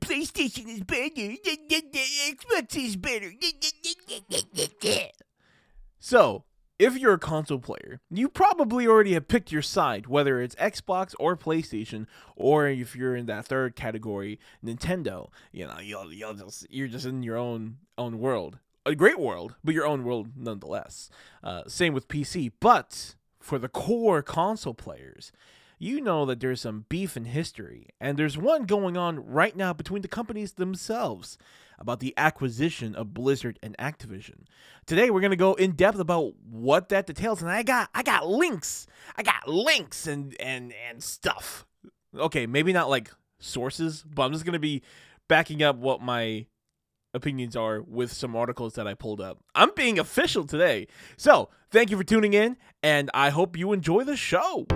PlayStation is better. Xbox is better. So, if you're a console player, you probably already have picked your side, whether it's Xbox or PlayStation, or if you're in that third category, Nintendo. You know, you'll, you'll just you're just in your own own world, a great world, but your own world nonetheless. Uh, same with PC, but for the core console players, you know that there's some beef in history, and there's one going on right now between the companies themselves about the acquisition of Blizzard and Activision. Today we're gonna go in depth about what that details, and I got I got links, I got links and and and stuff. Okay, maybe not like sources, but I'm just gonna be backing up what my opinions are with some articles that I pulled up. I'm being official today. So, thank you for tuning in, and I hope you enjoy the show.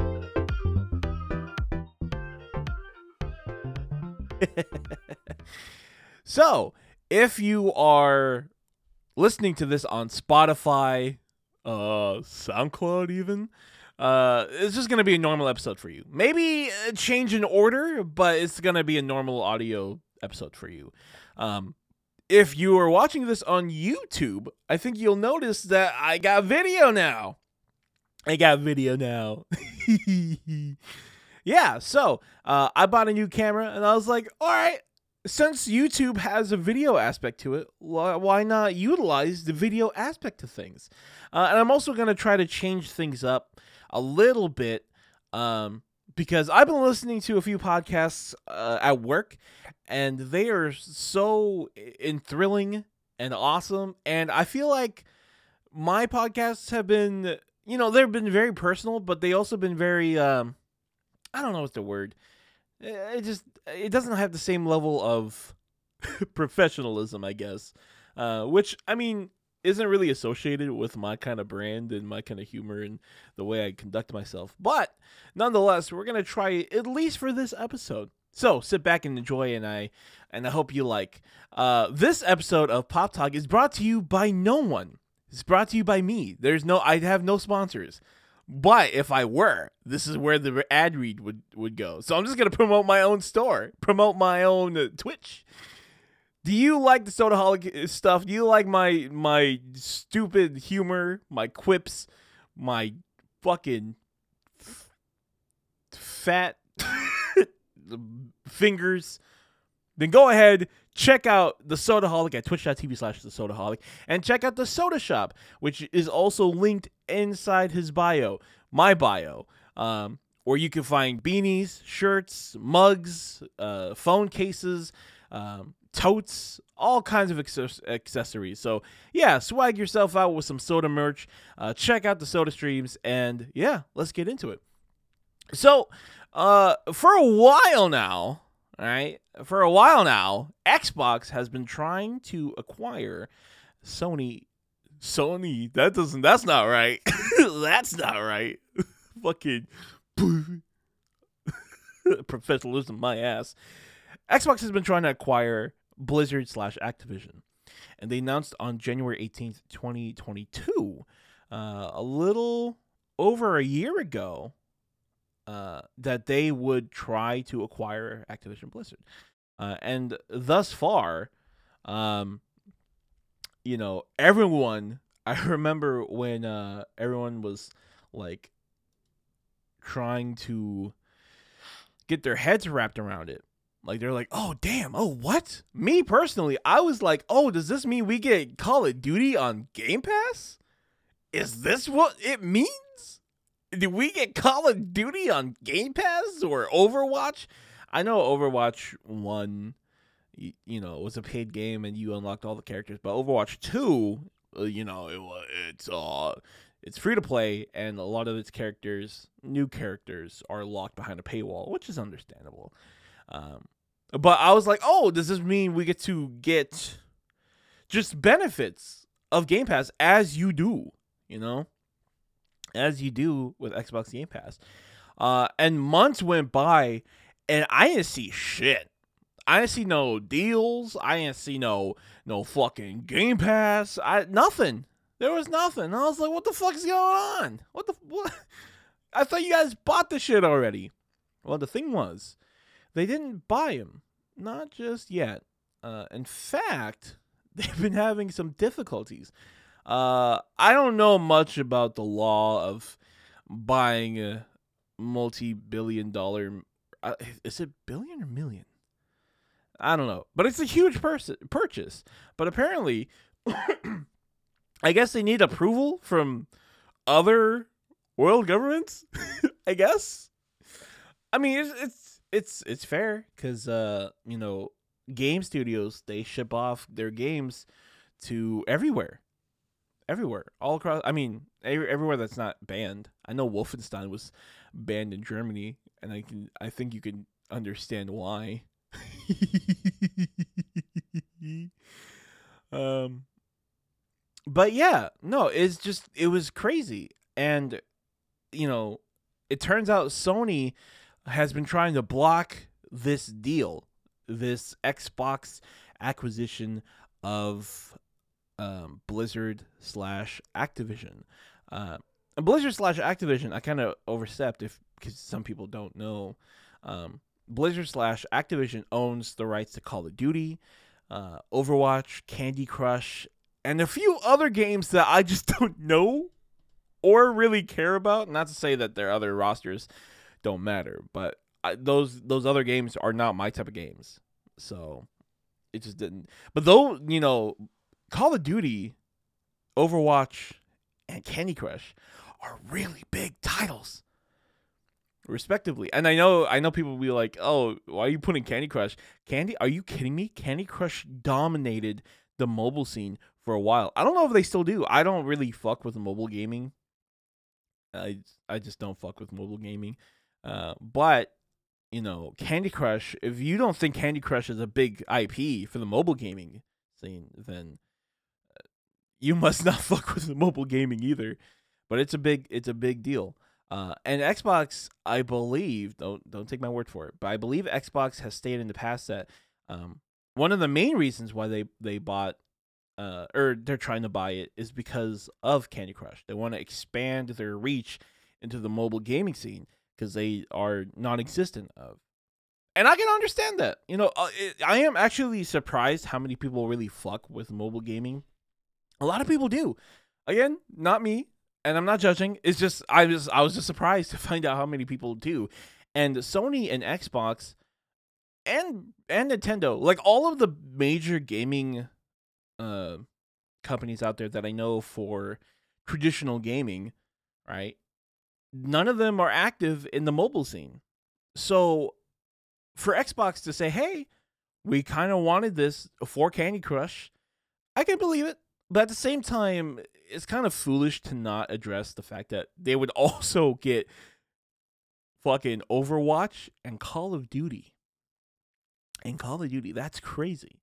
so, if you are listening to this on Spotify, uh, SoundCloud, even, uh, it's just gonna be a normal episode for you. Maybe a change in order, but it's gonna be a normal audio episode for you. Um, if you are watching this on YouTube, I think you'll notice that I got video now. I got video now. yeah, so uh, I bought a new camera and I was like, all right, since YouTube has a video aspect to it, why not utilize the video aspect of things? Uh, and I'm also going to try to change things up a little bit um, because I've been listening to a few podcasts uh, at work, and they are so enthralling and awesome. And I feel like my podcasts have been, you know, they've been very personal, but they also been very, um, I don't know what's the word it just it doesn't have the same level of professionalism, I guess. Uh, which I mean isn't really associated with my kind of brand and my kind of humor and the way I conduct myself. But nonetheless, we're gonna try at least for this episode. So sit back and enjoy, and I and I hope you like. Uh, this episode of Pop Talk is brought to you by no one. It's brought to you by me. There's no I have no sponsors. But if I were, this is where the ad read would, would go. So I'm just going to promote my own store, promote my own uh, Twitch. Do you like the Sodaholic uh, stuff? Do you like my my stupid humor, my quips, my fucking f- fat fingers? Then go ahead, check out the Sodaholic at twitch.tv slash the Sodaholic and check out the Soda Shop, which is also linked inside his bio, my bio, um, where you can find beanies, shirts, mugs, uh, phone cases, um, totes, all kinds of accessories. So yeah, swag yourself out with some soda merch. Uh, check out the soda streams, and yeah, let's get into it. So, uh, for a while now, all right, for a while now, Xbox has been trying to acquire Sony Sony. That doesn't. That's not right. that's not right. Fucking professionalism, my ass. Xbox has been trying to acquire Blizzard slash Activision, and they announced on January eighteenth, twenty twenty two, uh, a little over a year ago, uh, that they would try to acquire Activision Blizzard, uh, and thus far, um, you know, everyone. I remember when uh, everyone was like trying to get their heads wrapped around it. Like they're like, "Oh damn! Oh what?" Me personally, I was like, "Oh, does this mean we get Call of Duty on Game Pass? Is this what it means? Did we get Call of Duty on Game Pass or Overwatch? I know Overwatch one you, you know, it was a paid game and you unlocked all the characters. But Overwatch 2, uh, you know, it, it's uh it's free to play and a lot of its characters, new characters are locked behind a paywall, which is understandable. Um but I was like, "Oh, does this mean we get to get just benefits of Game Pass as you do, you know? As you do with Xbox Game Pass." Uh, and months went by and I didn't see shit. I didn't see no deals. I didn't see no no fucking Game Pass. I nothing. There was nothing. I was like, what the fuck is going on? What the what? I thought you guys bought the shit already. Well, the thing was, they didn't buy him, not just yet. Uh, in fact, they've been having some difficulties. Uh, I don't know much about the law of buying a multi-billion-dollar. Uh, is it billion or million? I don't know, but it's a huge pers- purchase. But apparently, I guess they need approval from other world governments. I guess. I mean, it's it's it's, it's fair because uh, you know, game studios they ship off their games to everywhere, everywhere, all across. I mean, everywhere that's not banned. I know Wolfenstein was banned in Germany, and I can I think you can understand why. um but yeah, no, it's just it was crazy. And you know, it turns out Sony has been trying to block this deal, this Xbox acquisition of um, Blizzard slash Activision. Uh, Blizzard slash Activision, I kind of overstepped if because some people don't know. Um, Blizzard slash Activision owns the rights to Call of Duty, uh, Overwatch, Candy Crush, and a few other games that I just don't know or really care about. Not to say that their other rosters don't matter, but I, those those other games are not my type of games. So it just didn't. But though you know, Call of Duty, Overwatch, and Candy Crush are really big titles respectively. And I know I know people will be like, "Oh, why are you putting Candy Crush? Candy? Are you kidding me? Candy Crush dominated the mobile scene for a while. I don't know if they still do. I don't really fuck with mobile gaming. I I just don't fuck with mobile gaming. Uh, but you know, Candy Crush. If you don't think Candy Crush is a big IP for the mobile gaming scene, then you must not fuck with the mobile gaming either. But it's a big it's a big deal. Uh, and Xbox, I believe, don't don't take my word for it, but I believe Xbox has stated in the past that um, one of the main reasons why they they bought uh, or they're trying to buy it is because of Candy Crush. They want to expand their reach into the mobile gaming scene because they are non-existent of. And I can understand that. You know, uh, I am actually surprised how many people really fuck with mobile gaming. A lot of people do. Again, not me and I'm not judging. It's just I was I was just surprised to find out how many people do. And Sony and Xbox and and Nintendo, like all of the major gaming uh companies out there that I know for traditional gaming, right? None of them are active in the mobile scene. So for Xbox to say, "Hey, we kind of wanted this for Candy Crush," I can believe it. But at the same time, it's kind of foolish to not address the fact that they would also get fucking Overwatch and Call of Duty. And Call of Duty, that's crazy.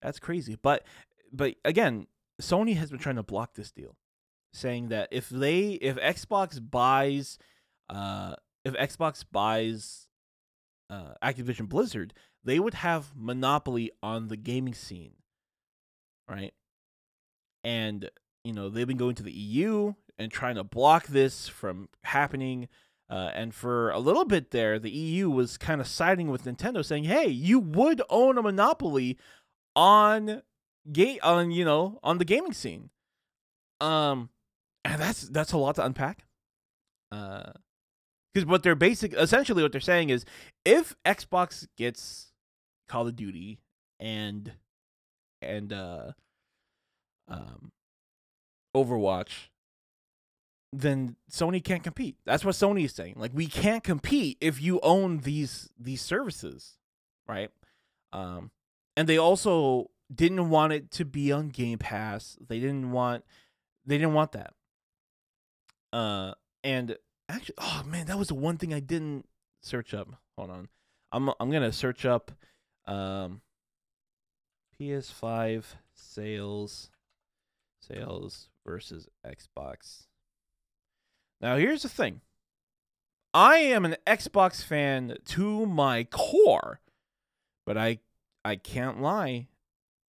That's crazy. But but again, Sony has been trying to block this deal, saying that if they if Xbox buys uh if Xbox buys uh Activision Blizzard, they would have monopoly on the gaming scene. Right? And you know they've been going to the EU and trying to block this from happening. Uh, and for a little bit there, the EU was kind of siding with Nintendo, saying, "Hey, you would own a monopoly on game on you know on the gaming scene." Um, and that's that's a lot to unpack. Uh, because what they're basic essentially what they're saying is, if Xbox gets Call of Duty and and uh um, Overwatch, then Sony can't compete. That's what Sony is saying. Like we can't compete if you own these these services, right? Um, and they also didn't want it to be on Game Pass. They didn't want they didn't want that. Uh, and actually, oh man, that was the one thing I didn't search up. Hold on, I'm I'm gonna search up um PS5 sales sales versus Xbox. Now, here's the thing I am an Xbox fan to my core, but I I can't lie.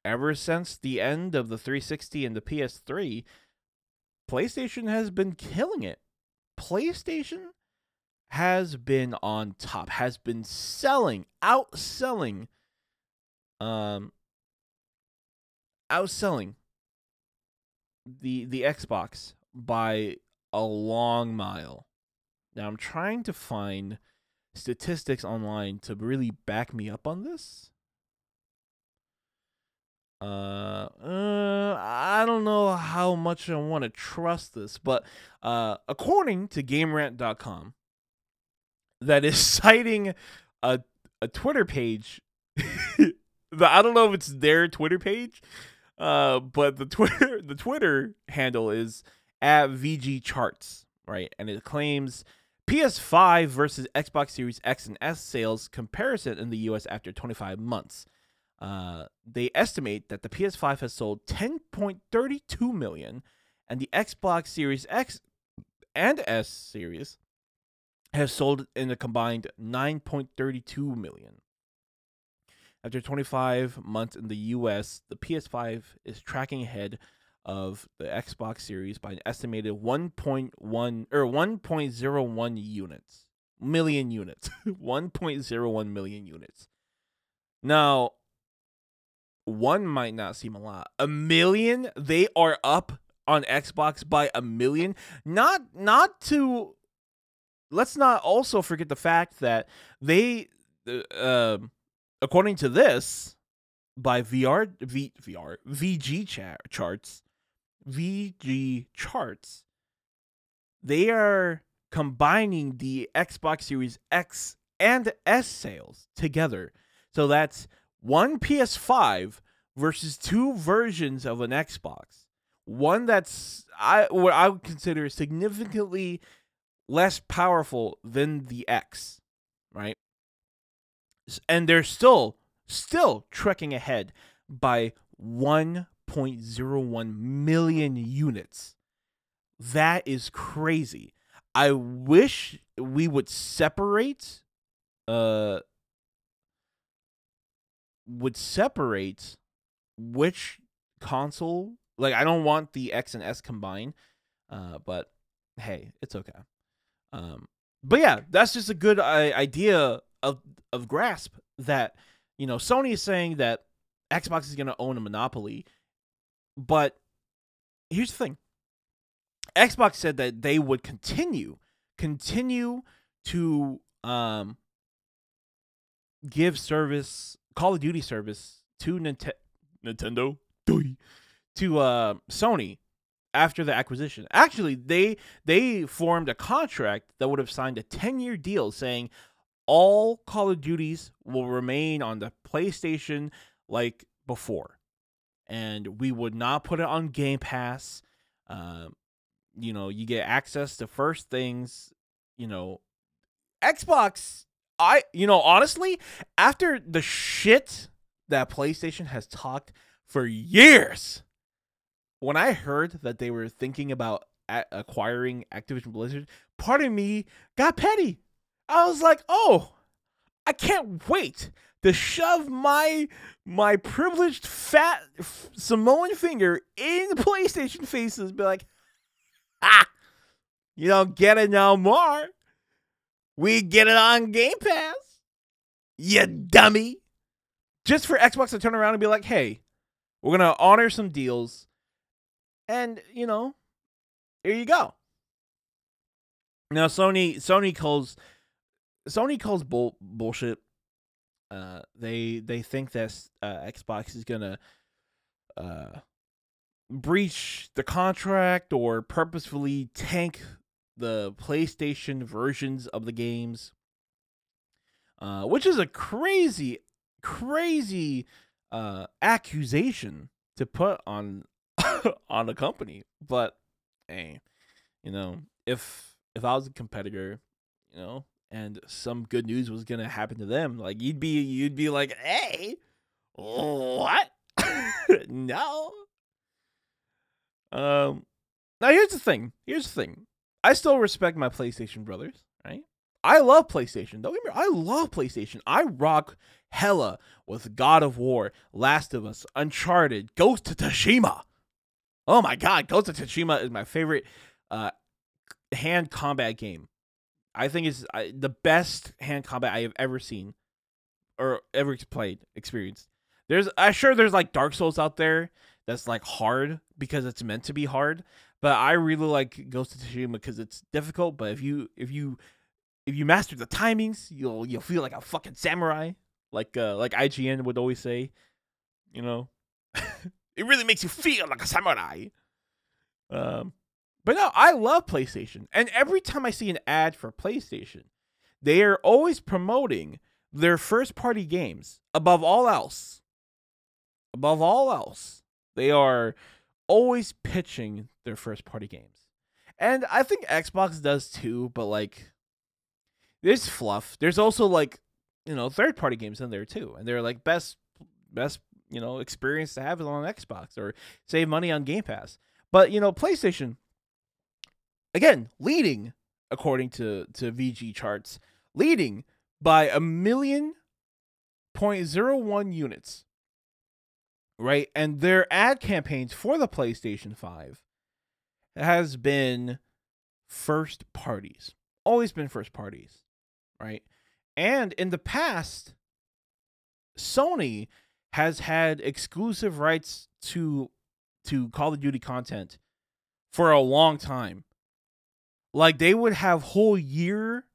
Ever since the end of the 360 and the PS3, PlayStation has been killing it. PlayStation has been on top, has been selling, outselling, um, outselling the the Xbox by a long mile. Now I'm trying to find statistics online to really back me up on this. Uh, uh I don't know how much I want to trust this, but uh, according to GameRant.com, that is citing a a Twitter page. I don't know if it's their Twitter page, uh, but the Twitter the Twitter handle is at VG Charts, right? And it claims PS5 versus Xbox Series X and S sales comparison in the US after 25 months. Uh, they estimate that the PS5 has sold 10.32 million, and the Xbox Series X and S series has sold in a combined 9.32 million. After 25 months in the US, the PS5 is tracking ahead of the Xbox Series by an estimated 1.1 or 1.01 units, million units, 1.01 million units. Now, one might not seem a lot. A million, they are up on Xbox by a million. Not not to let's not also forget the fact that they uh, according to this by VR v, VR VG cha- charts VG charts they are combining the Xbox Series X and S sales together. So that's one PS5 versus two versions of an Xbox. One that's I what I would consider significantly less powerful than the X, right? And they're still still trekking ahead by 1.01 million units. That is crazy. I wish we would separate uh would separate which console like I don't want the X and S combined. Uh but hey, it's okay. Um but yeah, that's just a good uh, idea of of grasp that you know Sony is saying that Xbox is going to own a monopoly, but here's the thing: Xbox said that they would continue continue to um give service Call of Duty service to Ninte- Nintendo to uh Sony after the acquisition. Actually, they they formed a contract that would have signed a 10-year deal saying all Call of Duties will remain on the PlayStation like before. And we would not put it on Game Pass. Um, you know, you get access to first things, you know, Xbox I you know, honestly, after the shit that PlayStation has talked for years, when I heard that they were thinking about acquiring Activision Blizzard, part of me got petty. I was like, "Oh, I can't wait to shove my my privileged fat Samoan finger in the PlayStation faces, be like, ah, you don't get it no more. We get it on Game Pass. You dummy. Just for Xbox to turn around and be like, hey, we're gonna honor some deals, and you know, here you go. Now Sony Sony calls Sony calls bull, bullshit. Uh, they they think that uh, Xbox is gonna uh, breach the contract or purposefully tank the PlayStation versions of the games, uh, which is a crazy, crazy uh, accusation to put on on a company. But hey, you know, if if I was a competitor, you know, and some good news was gonna happen to them, like you'd be you'd be like, hey, what? no. Um. Now here's the thing. Here's the thing. I still respect my PlayStation brothers, right? I love PlayStation. Don't get me I love PlayStation. I rock hella with God of War, Last of Us, Uncharted, Ghost of Tsushima. Oh my god, Ghost of Tsushima is my favorite uh hand combat game I think it's the best hand combat I have ever seen or ever played, experienced. There's I'm sure there's like Dark Souls out there that's like hard because it's meant to be hard, but I really like Ghost of Tsushima because it's difficult. But if you if you if you master the timings, you'll you'll feel like a fucking samurai, like uh like IGN would always say. You know, it really makes you feel like a samurai. Um, but no, I love PlayStation, and every time I see an ad for PlayStation, they are always promoting their first party games above all else. Above all else, they are always pitching their first party games. And I think Xbox does too, but like there's fluff. There's also like, you know, third party games in there too. And they're like best best, you know, experience to have on Xbox or save money on Game Pass. But, you know, PlayStation again, leading according to to VG charts, leading by a million point zero one units. Right? And their ad campaigns for the PlayStation 5 has been first parties. Always been first parties, right? And in the past, Sony has had exclusive rights to to Call of Duty content for a long time. Like they would have whole year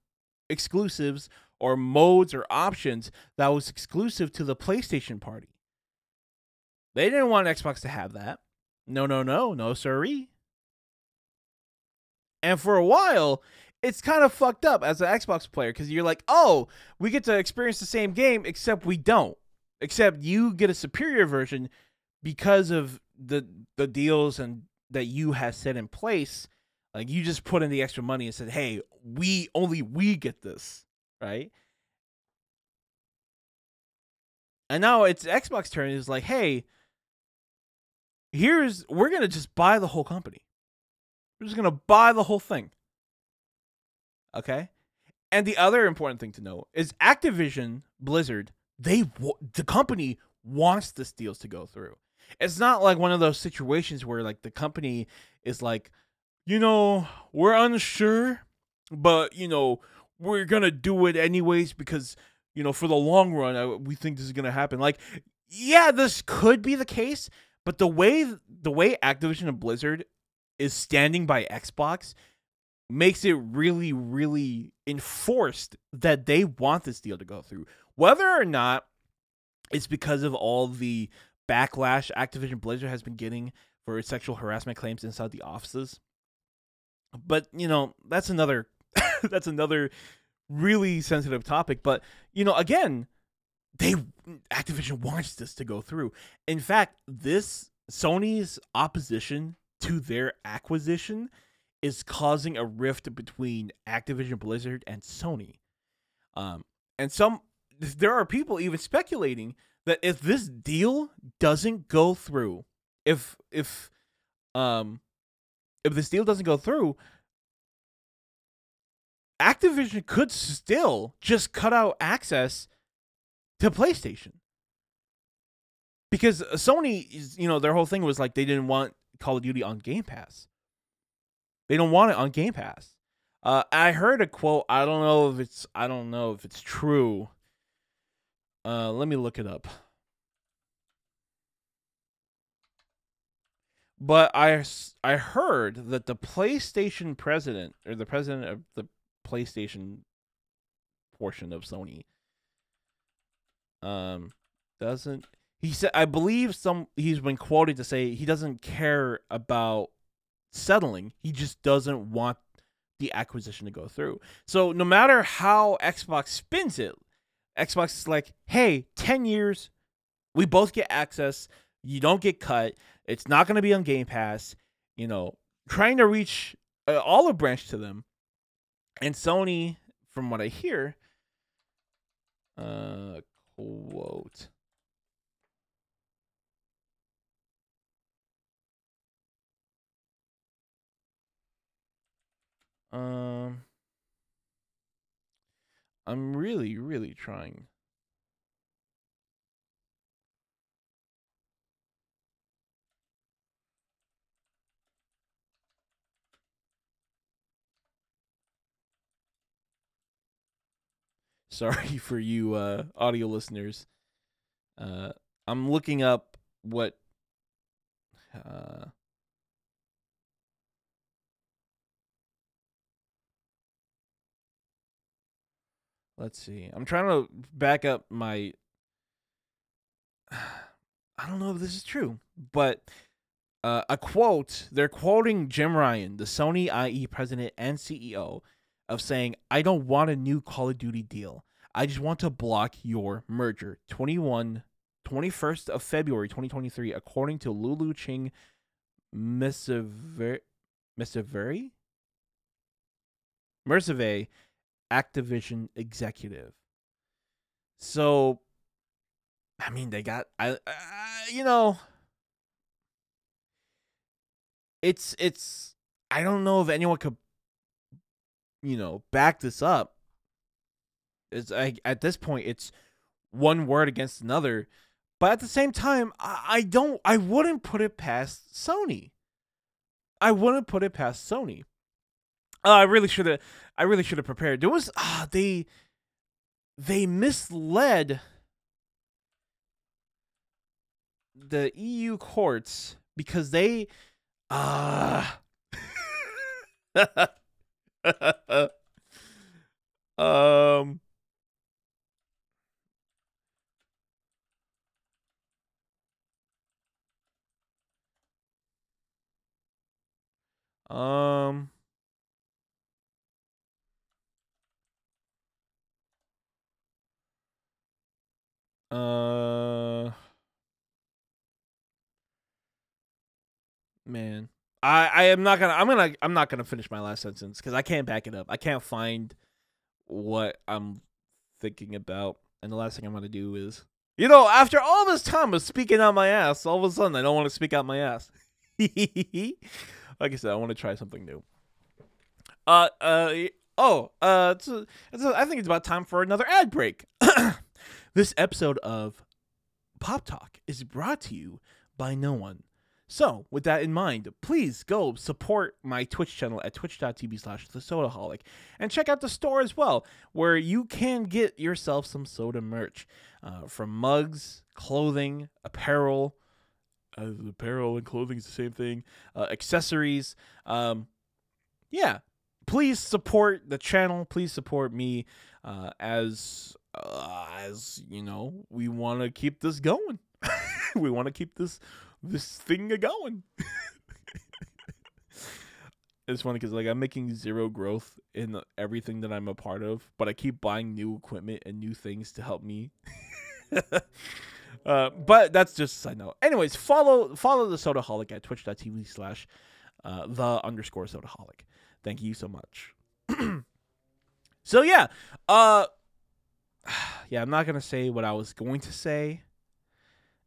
exclusives or modes or options that was exclusive to the PlayStation party. They didn't want Xbox to have that. No, no, no, no, siree. And for a while, it's kind of fucked up as an Xbox player because you're like, oh, we get to experience the same game, except we don't. Except you get a superior version because of the the deals and that you have set in place. Like you just put in the extra money and said, hey, we only we get this, right? And now it's Xbox turn is like, hey, here's we're gonna just buy the whole company. We're just gonna buy the whole thing. Okay. And the other important thing to know is Activision Blizzard. They the company wants this deals to go through. It's not like one of those situations where like the company is like, you know, we're unsure, but you know, we're gonna do it anyways because you know, for the long run, I, we think this is gonna happen. Like, yeah, this could be the case, but the way the way Activision and Blizzard is standing by Xbox makes it really, really enforced that they want this deal to go through. Whether or not it's because of all the backlash Activision Blizzard has been getting for sexual harassment claims inside the offices. But, you know, that's another that's another really sensitive topic, but you know, again, they Activision wants this to go through. In fact, this Sony's opposition to their acquisition is causing a rift between Activision Blizzard and Sony. Um, and some there are people even speculating that if this deal doesn't go through, if if um if this deal doesn't go through, Activision could still just cut out access to PlayStation. Because Sony you know, their whole thing was like they didn't want Call of Duty on Game Pass. They don't want it on Game Pass. Uh, I heard a quote. I don't know if it's. I don't know if it's true. Uh, let me look it up. But I I heard that the PlayStation president or the president of the PlayStation portion of Sony um doesn't he said I believe some he's been quoted to say he doesn't care about settling. He just doesn't want the acquisition to go through. So no matter how Xbox spins it, Xbox is like, "Hey, 10 years, we both get access. You don't get cut. It's not going to be on Game Pass." You know, trying to reach uh, olive branch to them. And Sony, from what I hear, uh quote Um, I'm really, really trying. Sorry for you uh, audio listeners. Uh, I'm looking up what. Uh, let's see. I'm trying to back up my. I don't know if this is true, but uh, a quote. They're quoting Jim Ryan, the Sony IE president and CEO, of saying, "I don't want a new Call of Duty deal. I just want to block your merger." 21, 21st of February 2023, according to Lulu Ching Mercevari? Mercive, Activision executive. So, I mean, they got I, uh, you know, it's it's I don't know if anyone could, you know, back this up. It's I, at this point, it's one word against another, but at the same time, I, I don't, I wouldn't put it past Sony. I wouldn't put it past Sony. Uh, I really should have. I really should have prepared. There was ah they they misled the EU courts because they ah um um Uh, man, I I am not gonna. I'm gonna. I'm not gonna finish my last sentence because I can't back it up. I can't find what I'm thinking about, and the last thing I'm gonna do is, you know, after all this time of speaking out my ass, all of a sudden I don't want to speak out my ass. like I said, I want to try something new. Uh, uh, oh, uh, it's it's I think it's about time for another ad break. This episode of Pop Talk is brought to you by no one. So, with that in mind, please go support my Twitch channel at twitch.tv slash the sodaholic and check out the store as well, where you can get yourself some soda merch uh, from mugs, clothing, apparel. Uh, apparel and clothing is the same thing. Uh, accessories. Um, yeah, please support the channel. Please support me uh, as uh, as you know, we want to keep this going. we want to keep this this thing going. it's funny because like I'm making zero growth in everything that I'm a part of, but I keep buying new equipment and new things to help me. uh, but that's just a side note. Anyways, follow follow the Sodaholic at twitch.tv slash uh, the underscore Sodaholic. Thank you so much. so yeah, uh, yeah, I'm not gonna say what I was going to say.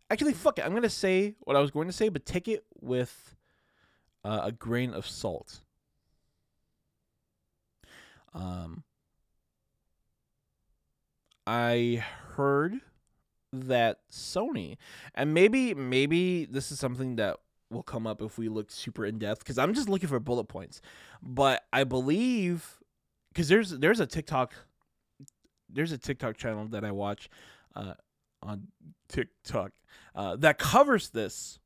Actually, fuck it. I'm gonna say what I was going to say, but take it with uh, a grain of salt. Um, I heard that Sony, and maybe maybe this is something that will come up if we look super in depth because I'm just looking for bullet points. But I believe because there's there's a TikTok there's a TikTok channel that I watch uh, on TikTok uh, that covers this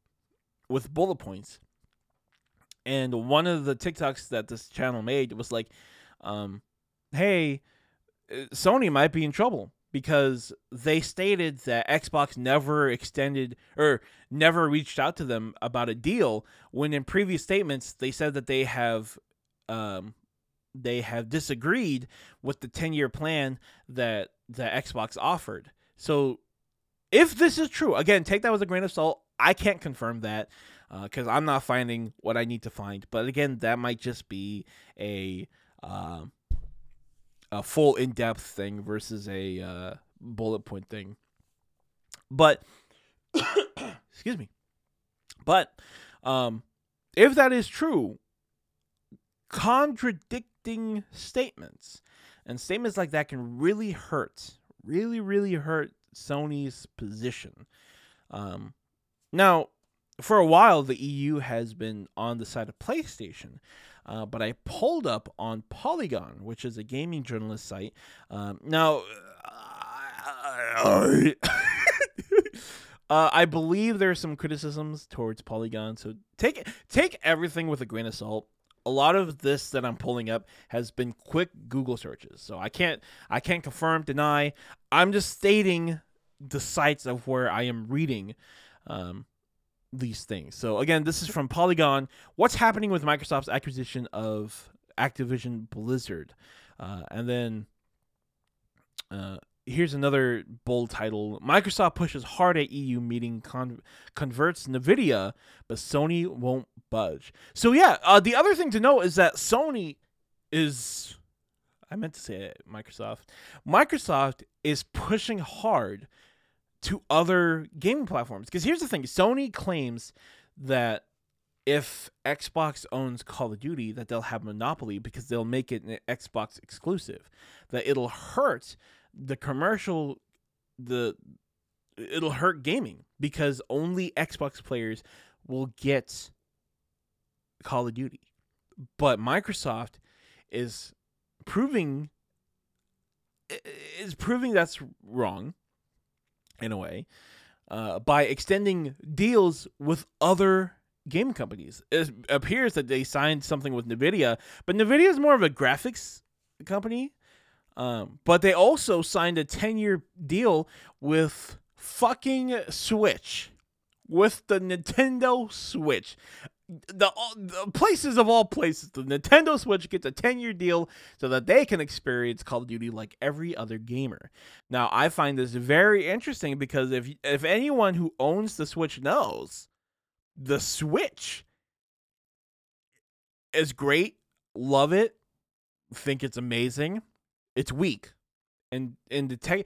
with bullet points. And one of the TikToks that this channel made was like, um, "Hey, uh, Sony might be in trouble because they stated that Xbox never extended or never reached out to them about a deal when in previous statements they said that they have um, they have disagreed with the 10 year plan that the Xbox offered. So if this is true, again, take that with a grain of salt. I can't confirm that because uh, I'm not finding what I need to find. But again, that might just be a uh, a full in depth thing versus a uh, bullet point thing. But excuse me. But um, if that is true, contradicting statements. And statements like that can really hurt, really, really hurt Sony's position. Um, now, for a while, the EU has been on the side of PlayStation. Uh, but I pulled up on Polygon, which is a gaming journalist site. Um, now, I, uh, I believe there are some criticisms towards Polygon, so take take everything with a grain of salt. A lot of this that I'm pulling up has been quick Google searches, so I can't I can't confirm deny. I'm just stating the sites of where I am reading um, these things. So again, this is from Polygon. What's happening with Microsoft's acquisition of Activision Blizzard? Uh, and then uh, here's another bold title Microsoft pushes hard at EU meeting con- converts Nvidia, but Sony won't budge. So yeah, uh, the other thing to know is that Sony is I meant to say it, Microsoft. Microsoft is pushing hard to other gaming platforms because here's the thing: Sony claims that if Xbox owns Call of Duty, that they'll have monopoly because they'll make it an Xbox exclusive. That it'll hurt the commercial the it'll hurt gaming because only Xbox players will get Call of Duty. But Microsoft is proving is proving that's wrong in a way uh, by extending deals with other game companies. It appears that they signed something with Nvidia, but Nvidia is more of a graphics company um, but they also signed a 10 year deal with fucking Switch, with the Nintendo Switch. The, the places of all places, the Nintendo Switch gets a 10 year deal so that they can experience Call of Duty like every other gamer. Now, I find this very interesting because if if anyone who owns the Switch knows, the Switch is great, love it, think it's amazing it's weak. And in the tech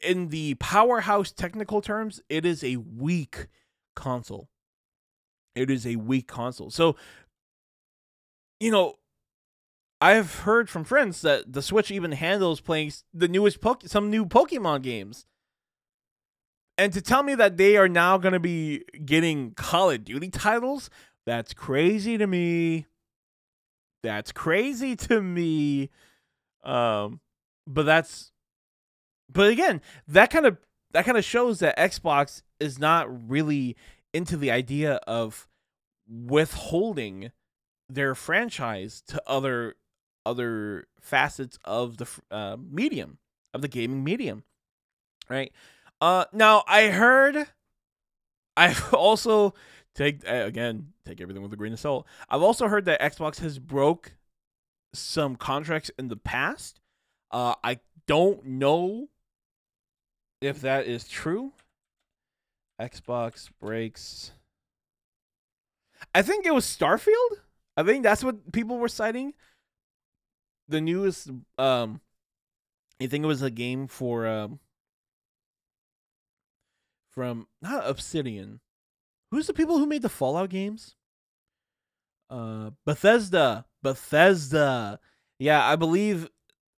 in the powerhouse technical terms, it is a weak console. It is a weak console. So you know, I've heard from friends that the Switch even handles playing the newest Poke- some new Pokemon games. And to tell me that they are now going to be getting Call of Duty titles, that's crazy to me. That's crazy to me. Um, but that's, but again, that kind of that kind of shows that Xbox is not really into the idea of withholding their franchise to other other facets of the uh, medium of the gaming medium, right? Uh, now I heard, I've also take again take everything with a grain of salt. I've also heard that Xbox has broke some contracts in the past. Uh, I don't know if that is true. Xbox breaks. I think it was Starfield. I think that's what people were citing. The newest, um, I think it was a game for um, from not Obsidian. Who's the people who made the Fallout games? Uh, Bethesda. Bethesda. Yeah, I believe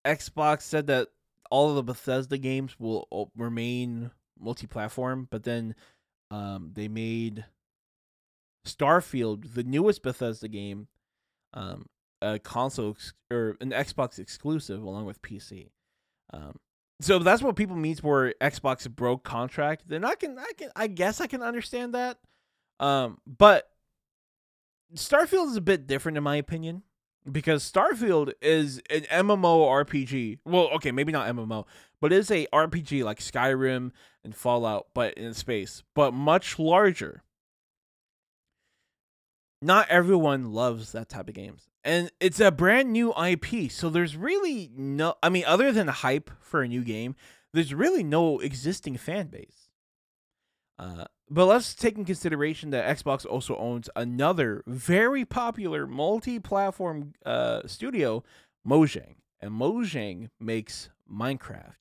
Xbox said that all of the Bethesda games will remain multi-platform, but then um, they made Starfield, the newest Bethesda game, um, a console ex- or an Xbox exclusive along with PC. Um, so that's what people mean for Xbox broke contract. Then I can, I can, I guess I can understand that. Um, but Starfield is a bit different in my opinion because Starfield is an MMO RPG. Well, okay, maybe not MMO, but it's a RPG like Skyrim and Fallout, but in space, but much larger. Not everyone loves that type of games. And it's a brand new IP, so there's really no I mean other than hype for a new game, there's really no existing fan base. Uh, but let's take in consideration that Xbox also owns another very popular multi-platform uh, studio, Mojang, and Mojang makes Minecraft.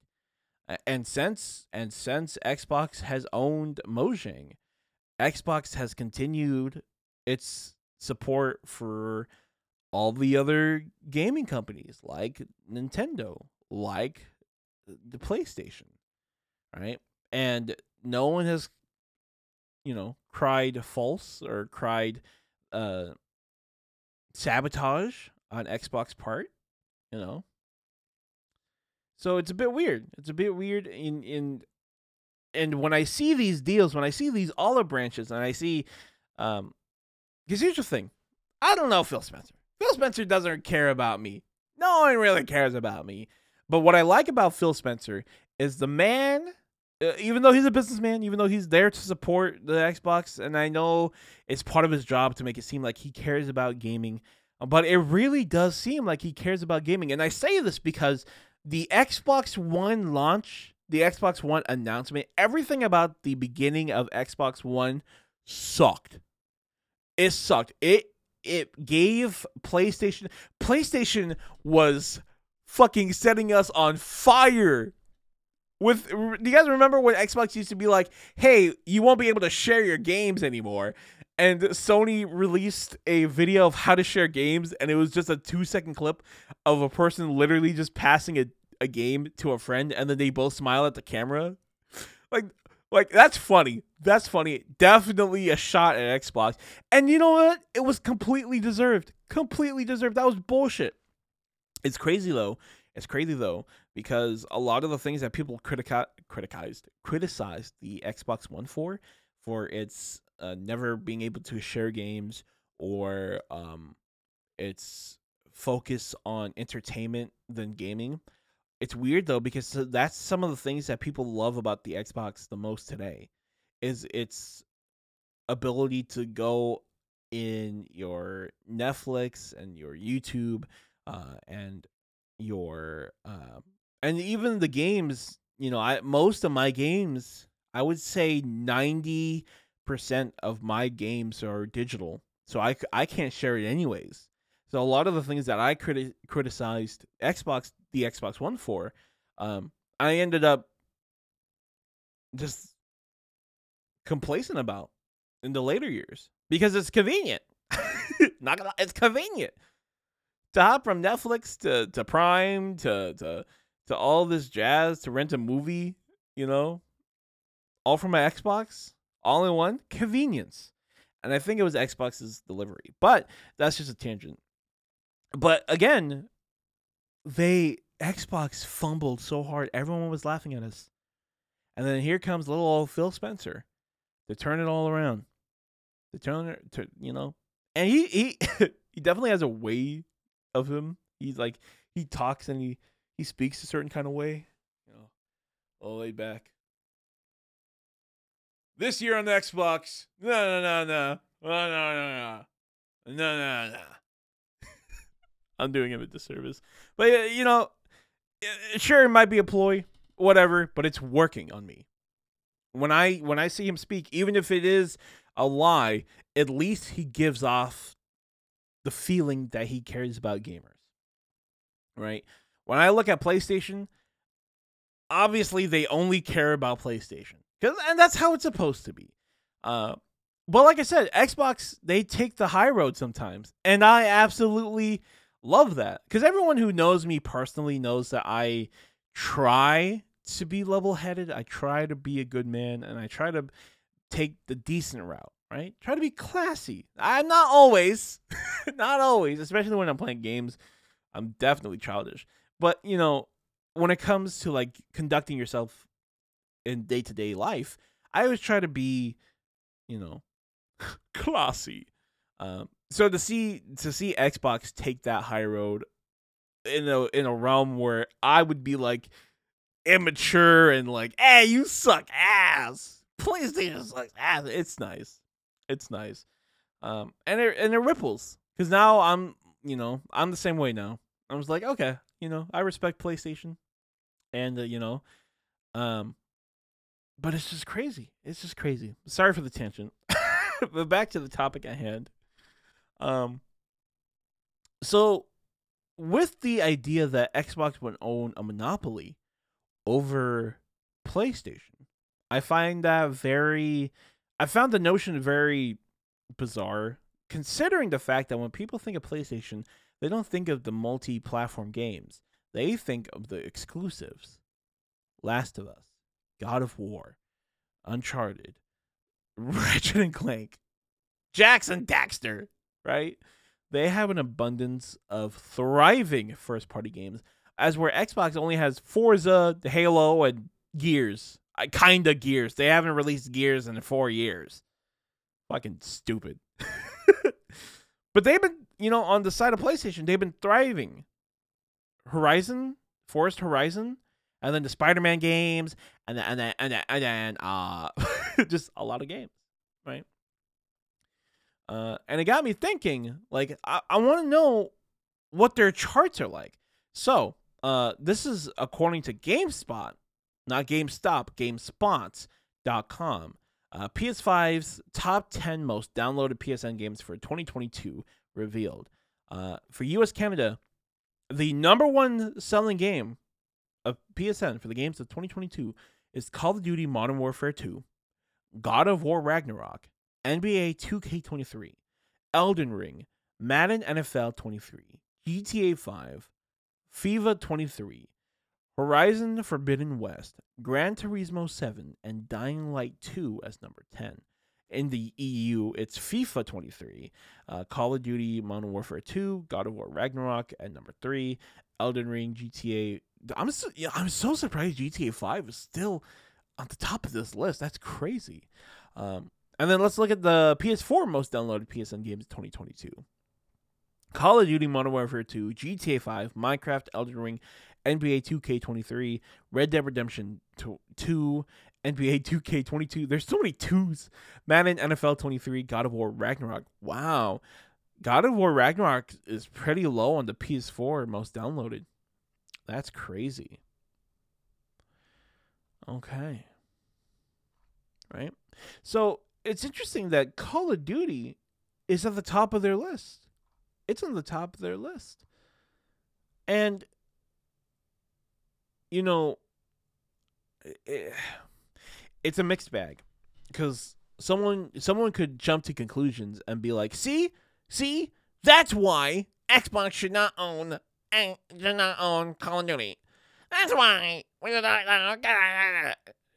And since and since Xbox has owned Mojang, Xbox has continued its support for all the other gaming companies like Nintendo, like the PlayStation, right? And no one has you know, cried false or cried uh sabotage on Xbox part, you know. So it's a bit weird. It's a bit weird in in and when I see these deals, when I see these olive branches, and I see, um, because here's the thing, I don't know Phil Spencer. Phil Spencer doesn't care about me. No one really cares about me. But what I like about Phil Spencer is the man. Uh, even though he's a businessman, even though he's there to support the Xbox, and I know it's part of his job to make it seem like he cares about gaming, but it really does seem like he cares about gaming. And I say this because the Xbox One launch the Xbox One announcement, everything about the beginning of Xbox One sucked. It sucked. It it gave PlayStation PlayStation was fucking setting us on fire. With do you guys remember when Xbox used to be like, "Hey, you won't be able to share your games anymore." And Sony released a video of how to share games and it was just a 2 second clip of a person literally just passing a a game to a friend and then they both smile at the camera. Like like that's funny. That's funny. Definitely a shot at Xbox. And you know what? It was completely deserved. Completely deserved. That was bullshit. It's crazy though. It's crazy though because a lot of the things that people critica- criticized criticized the Xbox One for for its uh, never being able to share games or um its focus on entertainment than gaming. It's weird though because that's some of the things that people love about the Xbox the most today is its ability to go in your Netflix and your YouTube uh, and your uh, and even the games you know I most of my games I would say 90% of my games are digital so I, I can't share it anyways so a lot of the things that I criti- criticized Xbox the Xbox One for, um, I ended up just complacent about in the later years because it's convenient. Not gonna, it's convenient to hop from Netflix to to Prime to to to all this jazz to rent a movie. You know, all from my Xbox, all in one. Convenience, and I think it was Xbox's delivery, but that's just a tangent. But again, they Xbox fumbled so hard, everyone was laughing at us. And then here comes little old Phil Spencer to turn it all around. To turn it to you know. And he he he definitely has a way of him. He's like he talks and he he speaks a certain kind of way. You know, all laid back. This year on the Xbox, no no no no. No no no no. No no. I'm doing him a disservice. But you know, sure it might be a ploy, whatever, but it's working on me. When I when I see him speak, even if it is a lie, at least he gives off the feeling that he cares about gamers. Right? When I look at PlayStation, obviously they only care about PlayStation. Cuz and that's how it's supposed to be. Uh but like I said, Xbox they take the high road sometimes, and I absolutely love that because everyone who knows me personally knows that I try to be level headed. I try to be a good man and I try to take the decent route, right? Try to be classy. I'm not always, not always, especially when I'm playing games. I'm definitely childish. But, you know, when it comes to like conducting yourself in day to day life, I always try to be, you know, classy. Um, so to see to see Xbox take that high road in a in a realm where I would be like immature and like, hey, you suck ass. PlayStation sucks ass. It's nice. It's nice. Um, and it and it ripples because now I'm you know I'm the same way now. I was like, okay, you know, I respect PlayStation, and uh, you know, um, but it's just crazy. It's just crazy. Sorry for the tangent, but back to the topic at hand. Um, so with the idea that Xbox would own a monopoly over PlayStation, I find that very I found the notion very bizarre considering the fact that when people think of PlayStation, they don't think of the multi-platform games. They think of the exclusives. Last of Us, God of War, Uncharted, Ratchet and Clank, Jak and Daxter, right? they have an abundance of thriving first party games, as where Xbox only has Forza, Halo, and Gears. I kinda Gears. They haven't released Gears in four years. Fucking stupid. but they've been, you know, on the side of PlayStation, they've been thriving. Horizon, Forest Horizon, and then the Spider-Man games, and then and then and then, and then uh, just a lot of games, right? Uh, and it got me thinking. Like, I, I want to know what their charts are like. So, uh, this is according to GameSpot, not GameStop, GameSpots.com. Uh, PS5's top 10 most downloaded PSN games for 2022 revealed. Uh, for US Canada, the number one selling game of PSN for the games of 2022 is Call of Duty Modern Warfare 2, God of War Ragnarok, NBA 2K23, Elden Ring, Madden NFL 23, GTA 5, FIFA 23, Horizon Forbidden West, Gran Turismo 7, and Dying Light 2 as number 10. In the EU, it's FIFA 23, uh, Call of Duty Modern Warfare 2, God of War Ragnarok at number 3, Elden Ring, GTA. I'm so, I'm so surprised GTA 5 is still on the top of this list. That's crazy. Um, and then let's look at the PS4 most downloaded PSN games 2022. Call of Duty Modern Warfare 2, GTA 5, Minecraft, Elden Ring, NBA 2K23, Red Dead Redemption 2, NBA 2K22. There's so many twos. Madden NFL 23, God of War Ragnarok. Wow. God of War Ragnarok is pretty low on the PS4 most downloaded. That's crazy. Okay. Right? So it's interesting that Call of Duty is at the top of their list. It's on the top of their list. And, you know, it, it's a mixed bag because someone someone could jump to conclusions and be like, "See, see, that's why Xbox should not own and should not own Call of Duty. That's why we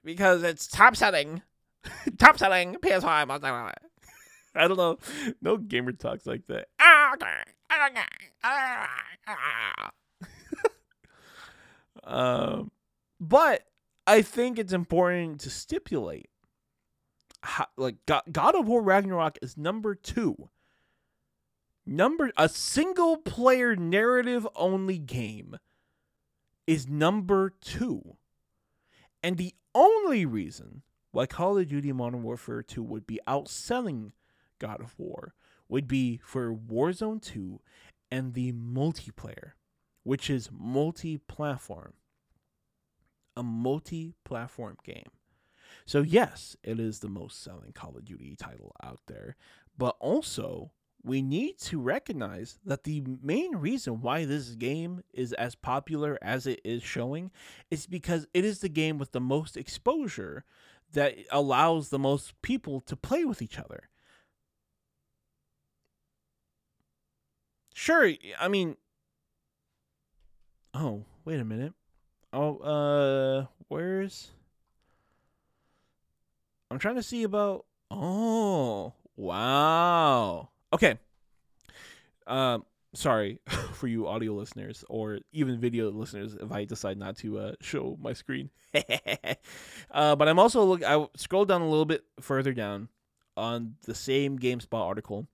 because it's top selling, top selling PS5." I don't know. No gamer talks like that. um, but I think it's important to stipulate how, like God, God of War Ragnarok is number 2. Number a single player narrative only game is number 2. And the only reason why Call of Duty Modern Warfare 2 would be outselling God of War would be for Warzone 2 and the multiplayer, which is multi platform a multi platform game. So, yes, it is the most selling Call of Duty title out there, but also we need to recognize that the main reason why this game is as popular as it is showing is because it is the game with the most exposure that allows the most people to play with each other. Sure, I mean, oh, wait a minute. Oh, uh, where's? I'm trying to see about. Oh, wow. Okay. Um, sorry for you audio listeners or even video listeners if I decide not to uh, show my screen. uh, but I'm also look. I scrolled down a little bit further down on the same GameSpot article.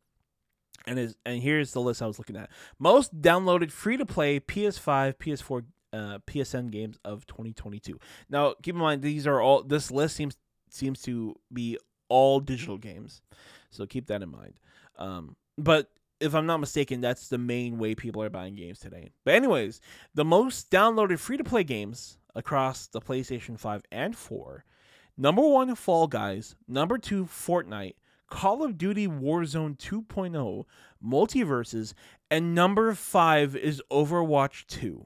And is and here's the list I was looking at. Most downloaded free to play PS5, PS4 uh, PSN games of 2022. Now, keep in mind these are all. This list seems seems to be all digital games, so keep that in mind. Um, but if I'm not mistaken, that's the main way people are buying games today. But anyways, the most downloaded free to play games across the PlayStation 5 and 4. Number one, Fall Guys. Number two, Fortnite. Call of Duty Warzone 2.0, MultiVersus, and number five is Overwatch 2.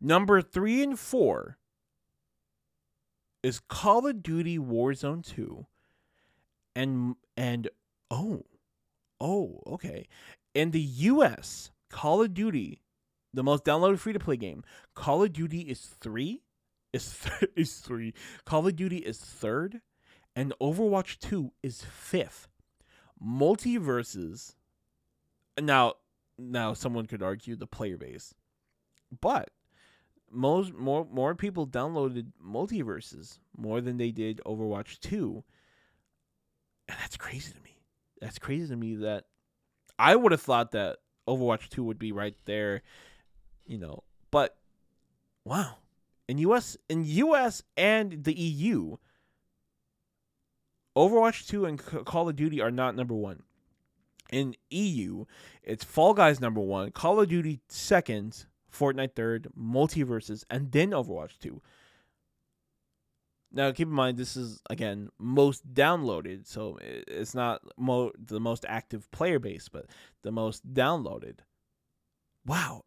Number three and four is Call of Duty Warzone 2. And and oh, oh, okay. In the US, Call of Duty, the most downloaded free to play game, Call of Duty is three. Is th- is three. Call of Duty is third, and Overwatch 2 is fifth. MultiVersus. now now someone could argue the player base, but most more more people downloaded MultiVersus more than they did Overwatch 2. And that's crazy to me. That's crazy to me that I would have thought that Overwatch 2 would be right there, you know. But wow. In US in US and the EU, Overwatch 2 and Call of Duty are not number 1. In EU, it's Fall Guys number 1, Call of Duty second, Fortnite third, MultiVersus, and then Overwatch 2. Now, keep in mind, this is again most downloaded, so it's not mo- the most active player base, but the most downloaded. Wow,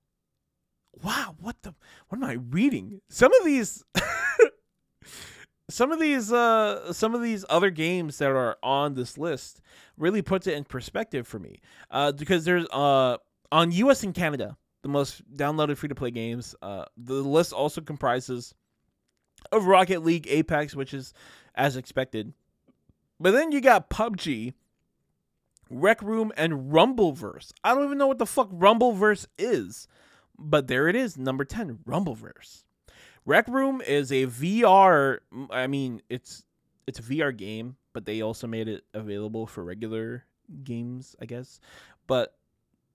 wow, what the? What am I reading? Some of these, some of these, uh, some of these other games that are on this list really puts it in perspective for me, uh, because there's uh on U.S. and Canada the most downloaded free to play games. Uh, the list also comprises of Rocket League, Apex, which is as expected. But then you got PUBG, Rec Room, and Rumbleverse. I don't even know what the fuck Rumbleverse is, but there it is, number 10, Rumbleverse. Rec Room is a VR, I mean, it's it's a VR game, but they also made it available for regular games, I guess. But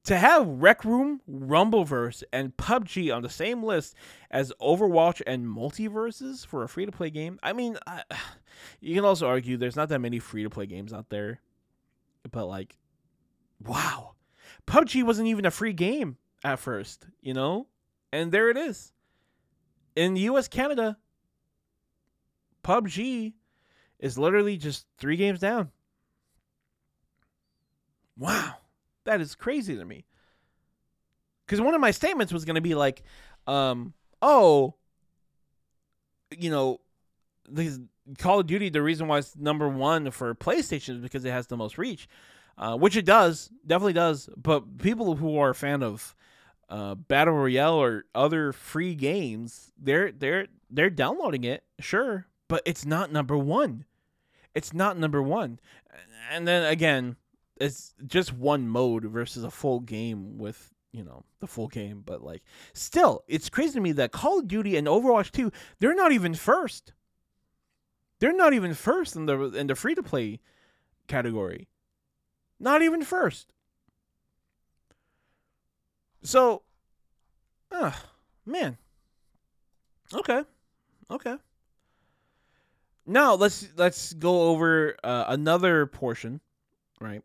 to have Rec Room, Rumbleverse, and PUBG on the same list as Overwatch and MultiVersus for a free to play game, I mean, I, you can also argue there's not that many free to play games out there, but like, wow, PUBG wasn't even a free game at first, you know, and there it is. In the U.S., Canada, PUBG is literally just three games down. Wow that is crazy to me. Because one of my statements was going to be like, um, oh, you know, the Call of Duty, the reason why it's number one for PlayStation is because it has the most reach, uh, which it does, definitely does. But people who are a fan of uh, Battle Royale or other free games, they're they're they're downloading it, sure, but it's not number one. It's not number one. And then again, it's just one mode versus a full game with you know the full game but like still it's crazy to me that call of duty and overwatch 2 they're not even first. They're not even first in the in the free to play category. Not even first. So uh man. Okay. Okay. Now let's let's go over uh, another portion right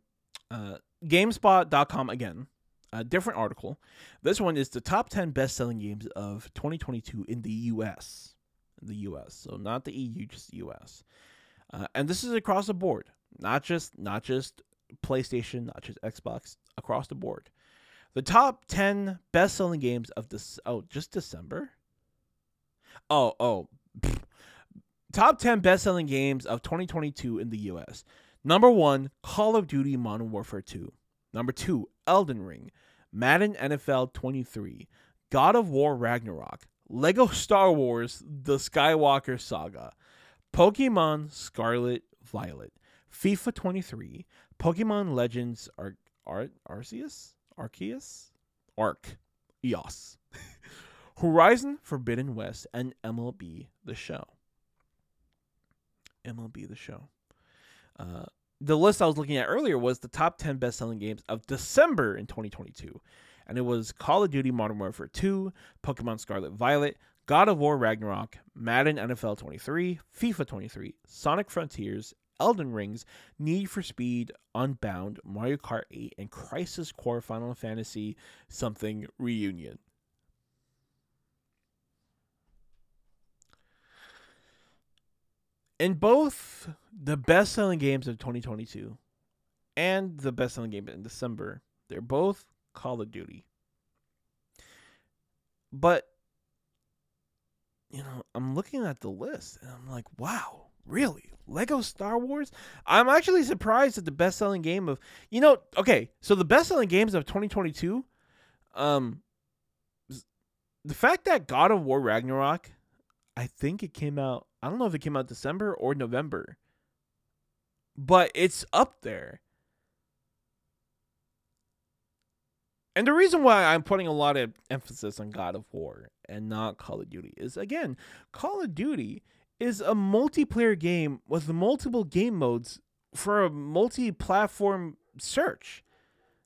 uh, GameSpot.com again, a different article. This one is the top 10 best selling games of 2022 in the US. The US. So not the EU, just the US. Uh, and this is across the board, not just not just PlayStation, not just Xbox, across the board. The top 10 best selling games of this oh, just December? Oh, oh. Top 10 best selling games of 2022 in the US. Number one, Call of Duty Modern Warfare 2. Number two, Elden Ring, Madden NFL 23, God of War Ragnarok, Lego Star Wars The Skywalker Saga, Pokemon Scarlet Violet, FIFA 23, Pokemon Legends Ar- Ar- Arceus? Arceus? Arc. EOS. Horizon Forbidden West, and MLB The Show. MLB The Show. Uh, the list I was looking at earlier was the top 10 best selling games of December in 2022. And it was Call of Duty Modern Warfare 2, Pokemon Scarlet Violet, God of War Ragnarok, Madden NFL 23, FIFA 23, Sonic Frontiers, Elden Rings, Need for Speed, Unbound, Mario Kart 8, and Crisis Core Final Fantasy something reunion. In both the best selling games of 2022 and the best selling game in December, they're both Call of Duty. But, you know, I'm looking at the list and I'm like, wow, really? Lego Star Wars? I'm actually surprised at the best selling game of, you know, okay, so the best selling games of 2022, um, the fact that God of War Ragnarok, I think it came out I don't know if it came out December or November. But it's up there. And the reason why I'm putting a lot of emphasis on God of War and not Call of Duty is again, Call of Duty is a multiplayer game with multiple game modes for a multi-platform search.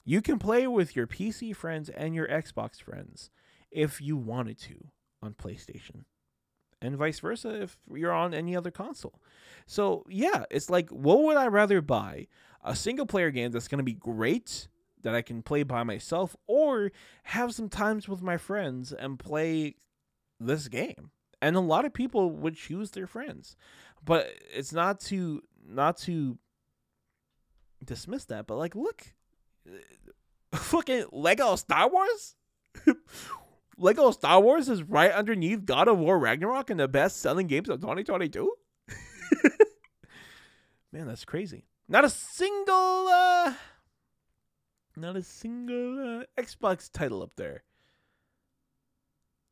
You can play with your PC friends and your Xbox friends if you wanted to on PlayStation. And vice versa if you're on any other console. So, yeah, it's like what would I rather buy? A single player game that's going to be great that I can play by myself or have some times with my friends and play this game. And a lot of people would choose their friends. But it's not to not to dismiss that, but like look fucking Lego Star Wars? Lego Star Wars is right underneath God of War Ragnarok in the best selling games of 2022? Man, that's crazy. Not a single uh not a single uh, Xbox title up there.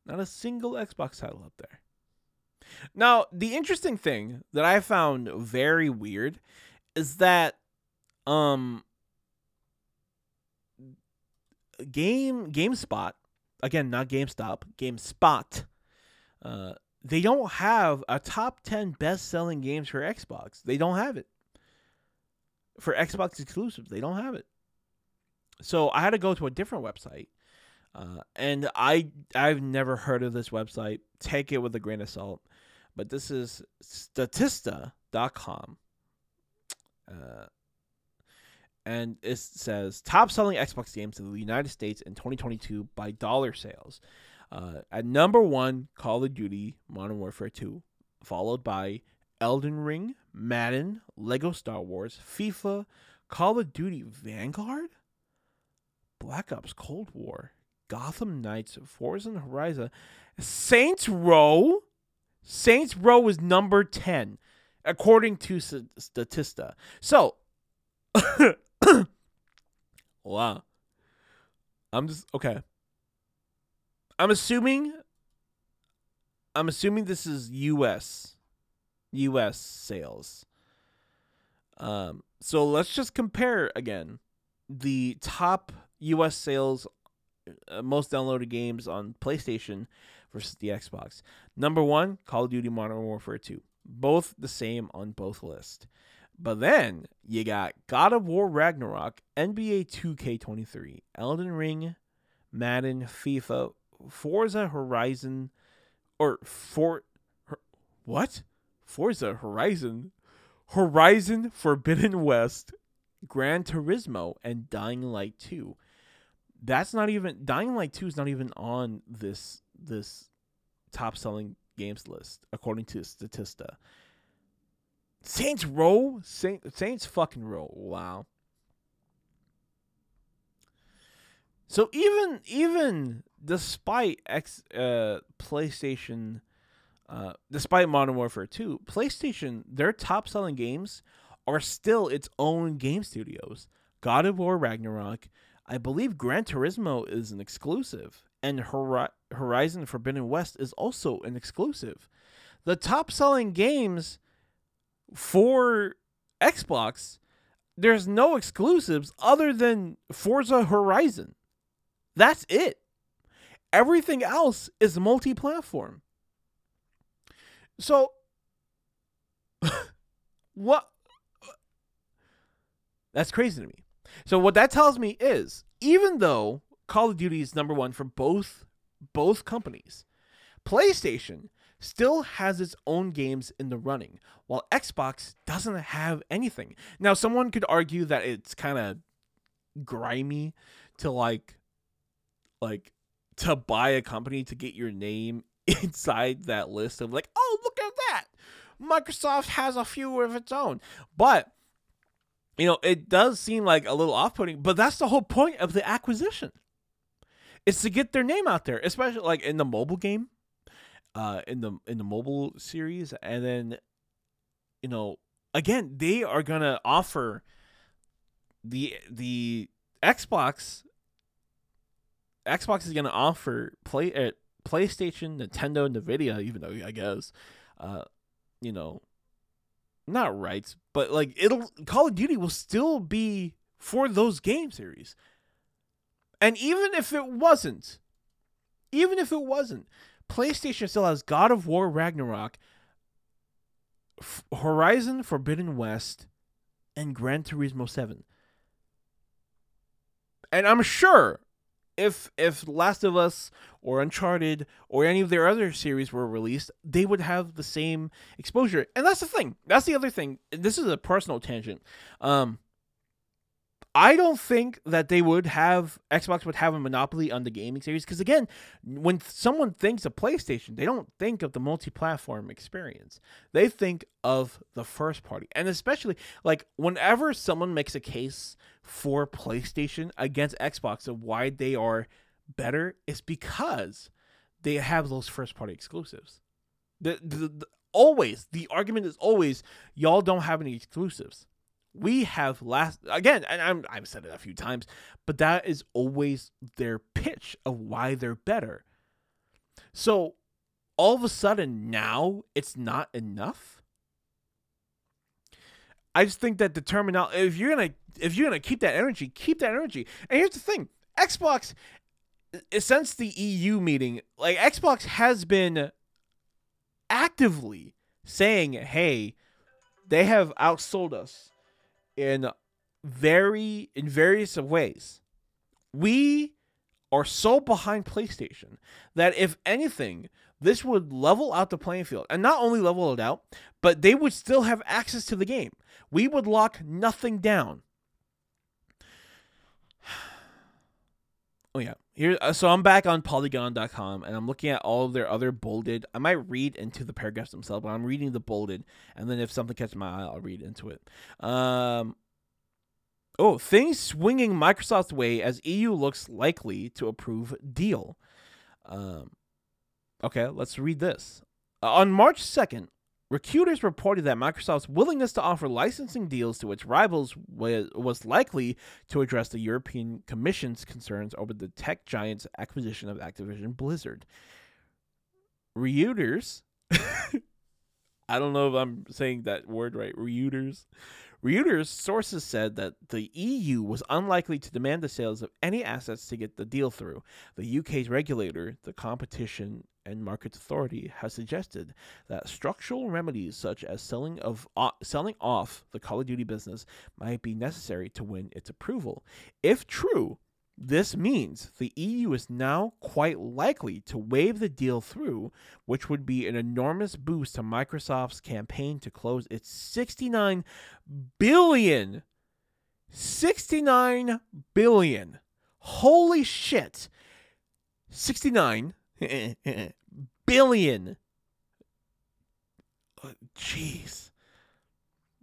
Not a single Xbox title up there. Now, the interesting thing that I found very weird is that um game GameSpot again not GameStop GameSpot uh they don't have a top 10 best selling games for Xbox. They don't have it. For Xbox exclusives, they don't have it. So I had to go to a different website. Uh, and I I've never heard of this website. Take it with a grain of salt. But this is statista.com. Uh, and it says top selling Xbox games in the United States in 2022 by dollar sales. Uh, at number one, Call of Duty Modern Warfare 2, followed by Elden Ring, Madden, Lego Star Wars, FIFA, Call of Duty Vanguard, Black Ops Cold War, Gotham Knights, Forza and Horizon, Saints Row. Saints Row is number 10, according to Statista. So, wow. I'm just, okay. I'm assuming I'm assuming this is US US sales. Um so let's just compare again the top US sales uh, most downloaded games on PlayStation versus the Xbox. Number 1, Call of Duty Modern Warfare 2. Both the same on both lists. But then you got God of War Ragnarok, NBA 2K23, Elden Ring, Madden, FIFA, Forza Horizon or for what? Forza Horizon, Horizon Forbidden West, Gran Turismo, and Dying Light 2. That's not even Dying Light 2 is not even on this this top selling games list according to Statista. Saints Row, Saint, Saints fucking Row. Wow. So even even despite X uh, PlayStation, uh, despite Modern Warfare 2, PlayStation their top selling games are still its own game studios. God of War Ragnarok, I believe Gran Turismo is an exclusive, and Hori- Horizon Forbidden West is also an exclusive. The top selling games for Xbox, there's no exclusives other than Forza Horizon. That's it. Everything else is multi platform. So, what? That's crazy to me. So, what that tells me is even though Call of Duty is number one for both both companies, PlayStation still has its own games in the running, while Xbox doesn't have anything. Now, someone could argue that it's kind of grimy to like like to buy a company to get your name inside that list of like, oh, look at that. Microsoft has a few of its own. But you know, it does seem like a little off-putting, but that's the whole point of the acquisition. It's to get their name out there, especially like in the mobile game, uh in the in the mobile series and then you know, again, they are to offer the the Xbox Xbox is to offer play uh, PlayStation, Nintendo, Nvidia, even though I guess, uh, you know, not rights, but like it'll Call of Duty will still be for those game series. And even if it wasn't, even if it wasn't, PlayStation still has God of War Ragnarok, F- Horizon Forbidden West, and Gran Turismo 7. And I'm sure if if Last of Us or Uncharted or any of their other series were released, they would have the same exposure. And that's the thing. That's the other thing. This is a personal tangent. Um I don't think that they would have Xbox would have a monopoly on the gaming series because again, when someone thinks of PlayStation, they don't think of the multi-platform experience. They think of the first party, and especially like whenever someone makes a case for PlayStation against Xbox of why they are better, it's because they have those first-party exclusives. The, the, the always the argument is always y'all don't have any exclusives we have last again and I'm, i've said it a few times but that is always their pitch of why they're better. So all of a sudden now it's not enough? I just think that the terminal if you're gonna if you're gonna keep that energy keep that energy. And here's the thing xbox since the eu meeting like xbox has been actively saying hey they have outsold us in very in various ways. We are so behind PlayStation that if anything, this would level out the playing field. And not only level it out, but they would still have access to the game. We would lock nothing down. Oh yeah. Here uh, so I'm back on polygon.com and I'm looking at all of their other bolded. I might read into the paragraphs themselves, but I'm reading the bolded and then if something catches my eye, I'll read into it. Um Oh, things swinging Microsoft's way as EU looks likely to approve deal. Um Okay, let's read this. Uh, on March 2nd, Recruiters reported that Microsoft's willingness to offer licensing deals to its rivals was, was likely to address the European Commission's concerns over the tech giant's acquisition of Activision Blizzard. Reuters, I don't know if I'm saying that word right, Reuters. Reuters sources said that the EU was unlikely to demand the sales of any assets to get the deal through. The UK's regulator, the Competition and Markets Authority, has suggested that structural remedies such as selling of uh, selling off the Call of Duty business might be necessary to win its approval. If true, this means the EU is now quite likely to wave the deal through, which would be an enormous boost to Microsoft's campaign to close its 69 billion 69 billion. Holy shit. 69 billion. Uh, jeez.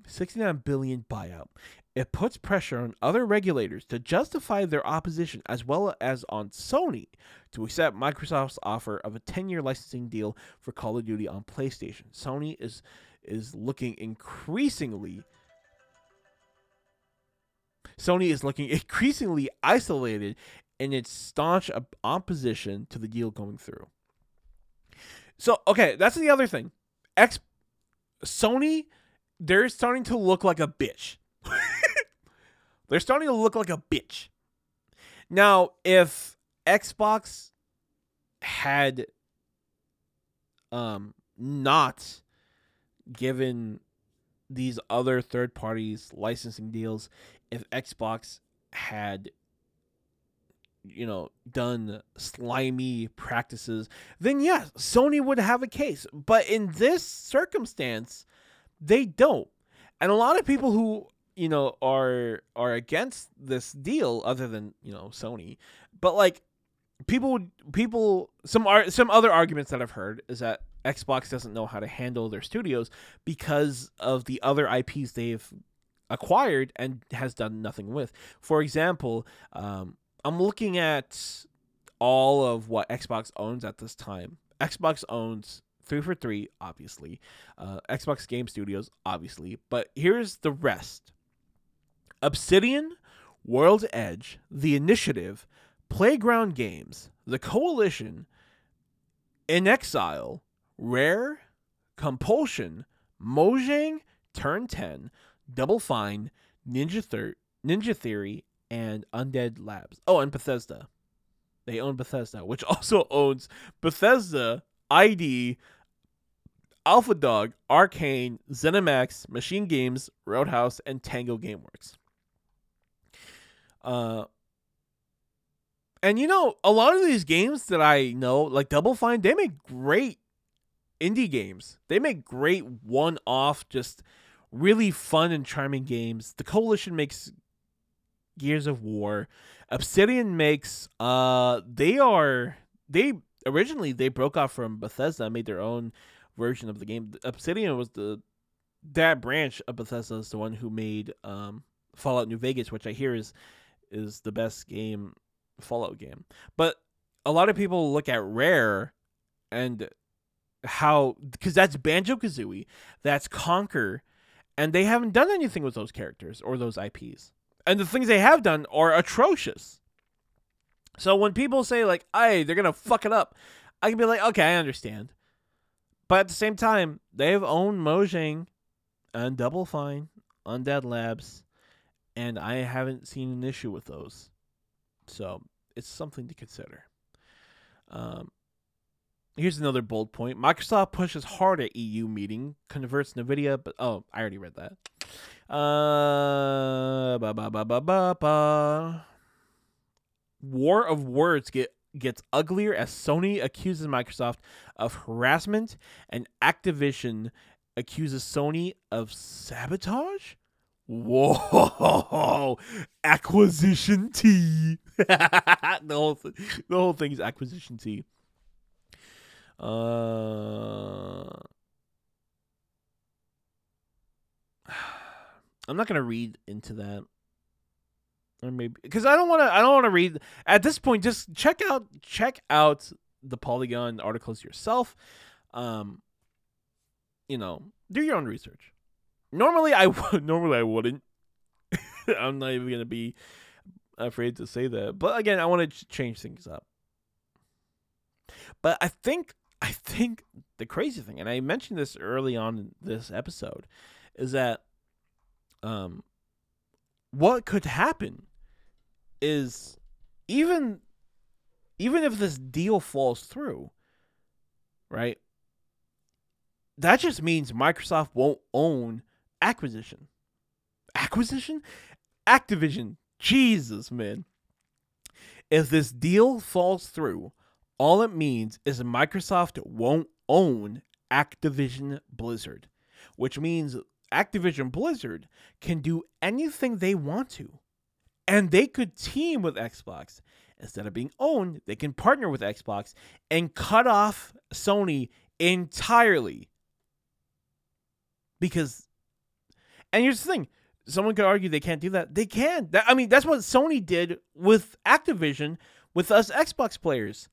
69 billion buyout. It puts pressure on other regulators to justify their opposition as well as on Sony to accept Microsoft's offer of a 10-year licensing deal for Call of Duty on PlayStation. Sony is is looking increasingly Sony is looking increasingly isolated in its staunch opposition to the deal going through. So, okay, that's the other thing. X Sony they're starting to look like a bitch. they're starting to look like a bitch. Now, if Xbox had um not given these other third parties licensing deals, if Xbox had you know done slimy practices, then yes, Sony would have a case. But in this circumstance, they don't. And a lot of people who, you know, are are against this deal other than, you know, Sony, but like people people some are some other arguments that I've heard is that Xbox doesn't know how to handle their studios because of the other IPs they've acquired and has done nothing with. For example, um, I'm looking at all of what Xbox owns at this time. Xbox owns three four three, obviously. Uh, Xbox Game Studios, obviously. But here's the rest Obsidian, World's Edge, The Initiative, Playground Games, The Coalition, inXile, Rare, Compulsion, Mojang, Turn 10, Double Fine, Ninja, Thir- Ninja Theory, and Undead Labs. Oh, and Bethesda. They own Bethesda, which also owns Bethesda, ID, Alpha Dog, Arcane, ZeniMax, Machine Games, Roundhouse, and Tango Gameworks. Uh, and you know, a lot of these games that I know, like Double Fine, they make great indie games. They make great one-off, just really fun and charming games. The Coalition makes Gears of War. Obsidian makes uh they are they originally they broke off from Bethesda and made their own version of the game. Obsidian was the that branch of Bethesda is the one who made um Fallout New Vegas, which I hear is is the best game Fallout game. But a lot of people look at Rare and how because that's Banjo Kazooie, that's Conker, and they haven't done anything with those characters or those IPs. And the things they have done are atrocious. So when people say like, "Hey, they're gonna fuck it up," I can be like, "Okay, I understand." But at the same time, they've owned Mojang and Double Fine, Undead Labs, and I haven't seen an issue with those. So it's something to consider. Um, here's another bold point: Microsoft pushes hard at EU meeting, converts Nvidia, but oh, I already read that. Uh, ba ba ba ba ba ba. War of words get gets uglier as Sony accuses Microsoft of harassment and Activision accuses Sony of sabotage. Whoa! Acquisition T. the whole th- the whole thing is acquisition T. Uh, I'm not gonna read into that, or maybe because I don't want to. I don't want to read at this point. Just check out check out the Polygon articles yourself. Um, you know, do your own research. Normally, I. Normally, I wouldn't. I'm not even gonna be afraid to say that. But again, I want to change things up. But I think I think the crazy thing, and I mentioned this early on in this episode, is that um what could happen is even even if this deal falls through, right? That just means Microsoft won't own acquisition. Acquisition? Activision. Jesus, man. If this deal falls through, all it means is Microsoft won't own Activision Blizzard, which means Activision Blizzard can do anything they want to. And they could team with Xbox. Instead of being owned, they can partner with Xbox and cut off Sony entirely. Because, and here's the thing someone could argue they can't do that. They can. That, I mean, that's what Sony did with Activision with us Xbox players.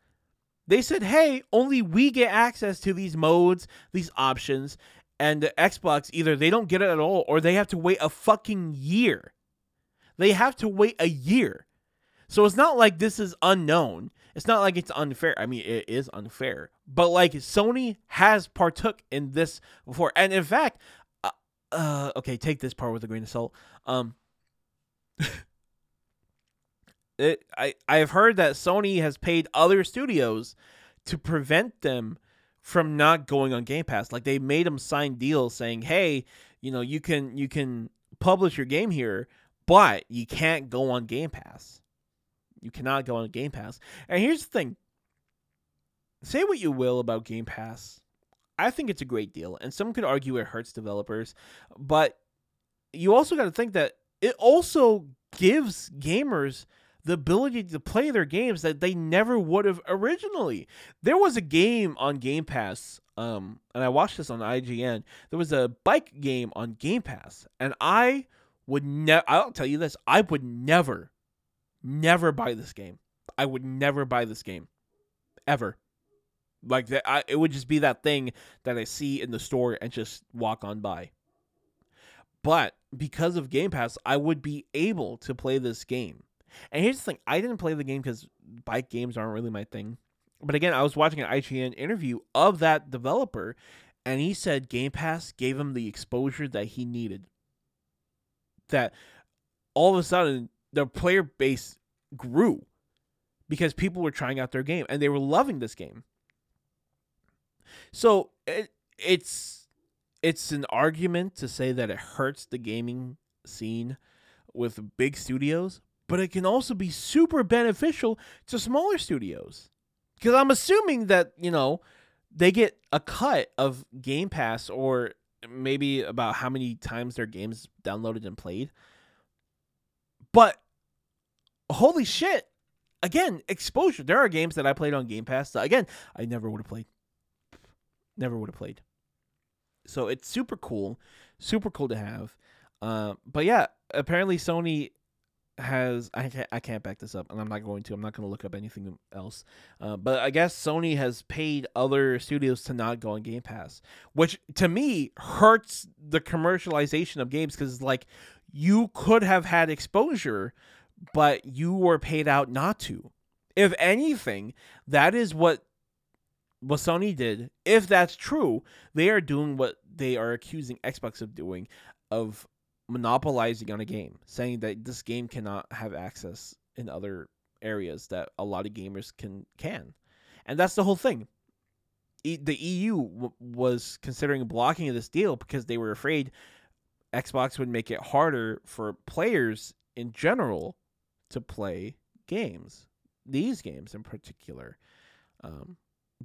They said, hey, only we get access to these modes, these options, and the Xbox either they don't get it at all or they have to wait a fucking year. They have to wait a year. So it's not like this is unknown. It's not like it's unfair. I mean, it is unfair. But like Sony has partook in this before. And in fact, uh, okay, take this part with a grain of salt. Um it, I I've heard that Sony has paid other studios to prevent them from not going on Game Pass. Like they made them sign deals saying, "Hey, you know, you can you can publish your game here, but you can't go on Game Pass. You cannot go on Game Pass." And here's the thing. Say what you will about Game Pass. I think it's a great deal, and some could argue it hurts developers, but you also got to think that it also gives gamers the ability to play their games that they never would have originally. There was a game on Game Pass, um, and I watched this on IGN. There was a bike game on Game Pass, and I would never. I'll tell you this: I would never, never buy this game. I would never buy this game, ever. Like that, I, it would just be that thing that I see in the store and just walk on by. But because of Game Pass, I would be able to play this game and here's the thing: I didn't play the game because bike games aren't really my thing. But again, I was watching an IGN interview of that developer, and he said Game Pass gave him the exposure that he needed. That all of a sudden the player base grew because people were trying out their game and they were loving this game. So it, it's it's an argument to say that it hurts the gaming scene with big studios, but it can also be super beneficial to smaller studios. Because I'm assuming that, you know, they get a cut of Game Pass or maybe about how many times their games downloaded and played. But holy shit. Again, exposure. There are games that I played on Game Pass that, again, I never would have played. Never would have played. So it's super cool. Super cool to have. Uh, but yeah, apparently Sony has I can't, I can't back this up and I'm not going to I'm not going to look up anything else uh, but I guess Sony has paid other studios to not go on Game Pass which to me hurts the commercialization of games because like you could have had exposure but you were paid out not to if anything that is what what Sony did if that's true they are doing what they are accusing Xbox of doing of monopolizing on a game, saying that this game cannot have access in other areas that a lot of gamers can can, and that's the whole thing. E- the EU w- was considering blocking this deal because they were afraid Xbox would make it harder for players in general to play games, these games in particular. Um,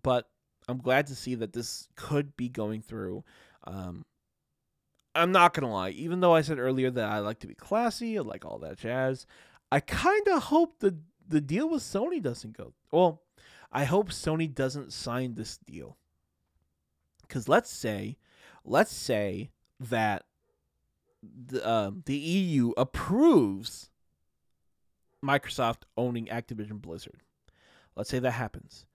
but I'm glad to see that this could be going through. Um, I'm not gonna lie, even though I said earlier that I like to be classy, I like all that jazz, I kind of hope the the deal with Sony doesn't go. Well, I hope Sony doesn't sign this deal. Cuz let's say let's say that the uh, the EU approves Microsoft owning Activision Blizzard. Let's say that happens.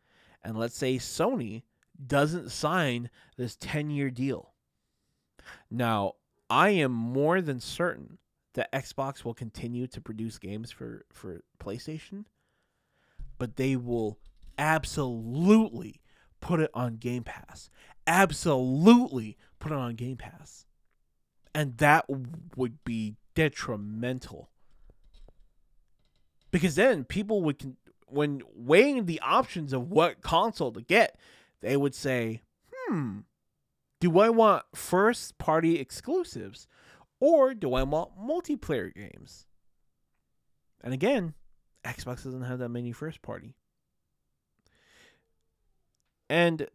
And let's say Sony doesn't sign this 10-year deal now, I am more than certain that Xbox will continue to produce games for, for PlayStation, but they will absolutely put it on Game Pass. Absolutely put it on Game Pass. And that would be detrimental. Because then people would, when weighing the options of what console to get, they would say, hmm, do I want first party exclusives or do I want multiplayer games? And again, Xbox doesn't have that many first party. And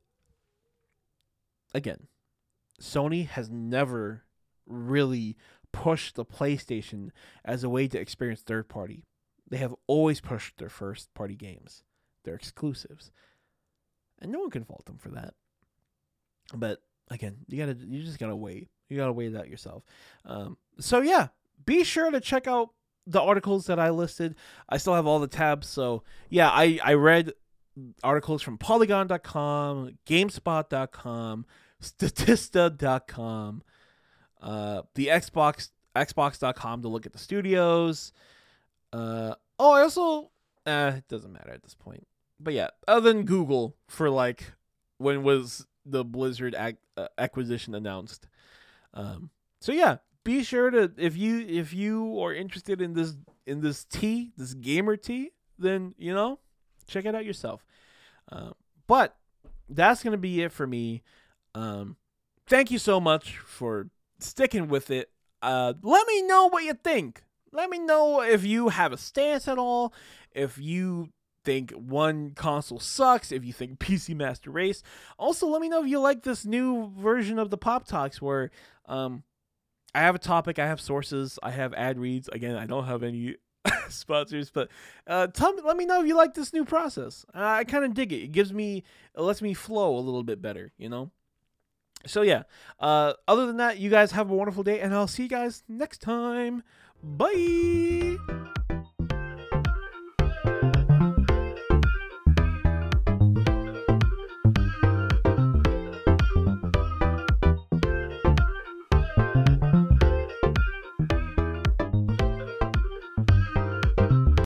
again, Sony has never really pushed the PlayStation as a way to experience third party. They have always pushed their first party games, their exclusives. And no one can fault them for that. But again, you gotta you just gotta wait. You gotta wait that yourself. Um, so yeah, be sure to check out the articles that I listed. I still have all the tabs. So yeah, I I read articles from Polygon.com, GameSpot.com, Statista.com, uh, the Xbox Xbox.com to look at the studios. Uh, oh, I also uh, it doesn't matter at this point. But yeah, other than Google for like when was the Blizzard ac- uh, acquisition announced. Um, so yeah, be sure to if you if you are interested in this in this tea, this gamer tea, then you know check it out yourself. Uh, but that's gonna be it for me. Um, thank you so much for sticking with it. Uh, let me know what you think. Let me know if you have a stance at all. If you think one console sucks, if you think PC Master Race. Also, let me know if you like this new version of the Pop Talks where um I have a topic, I have sources, I have ad reads. Again, I don't have any sponsors, but uh tell me let me know if you like this new process. Uh, I kind of dig it. It gives me it lets me flow a little bit better, you know? So yeah, uh other than that, you guys have a wonderful day and I'll see you guys next time. Bye.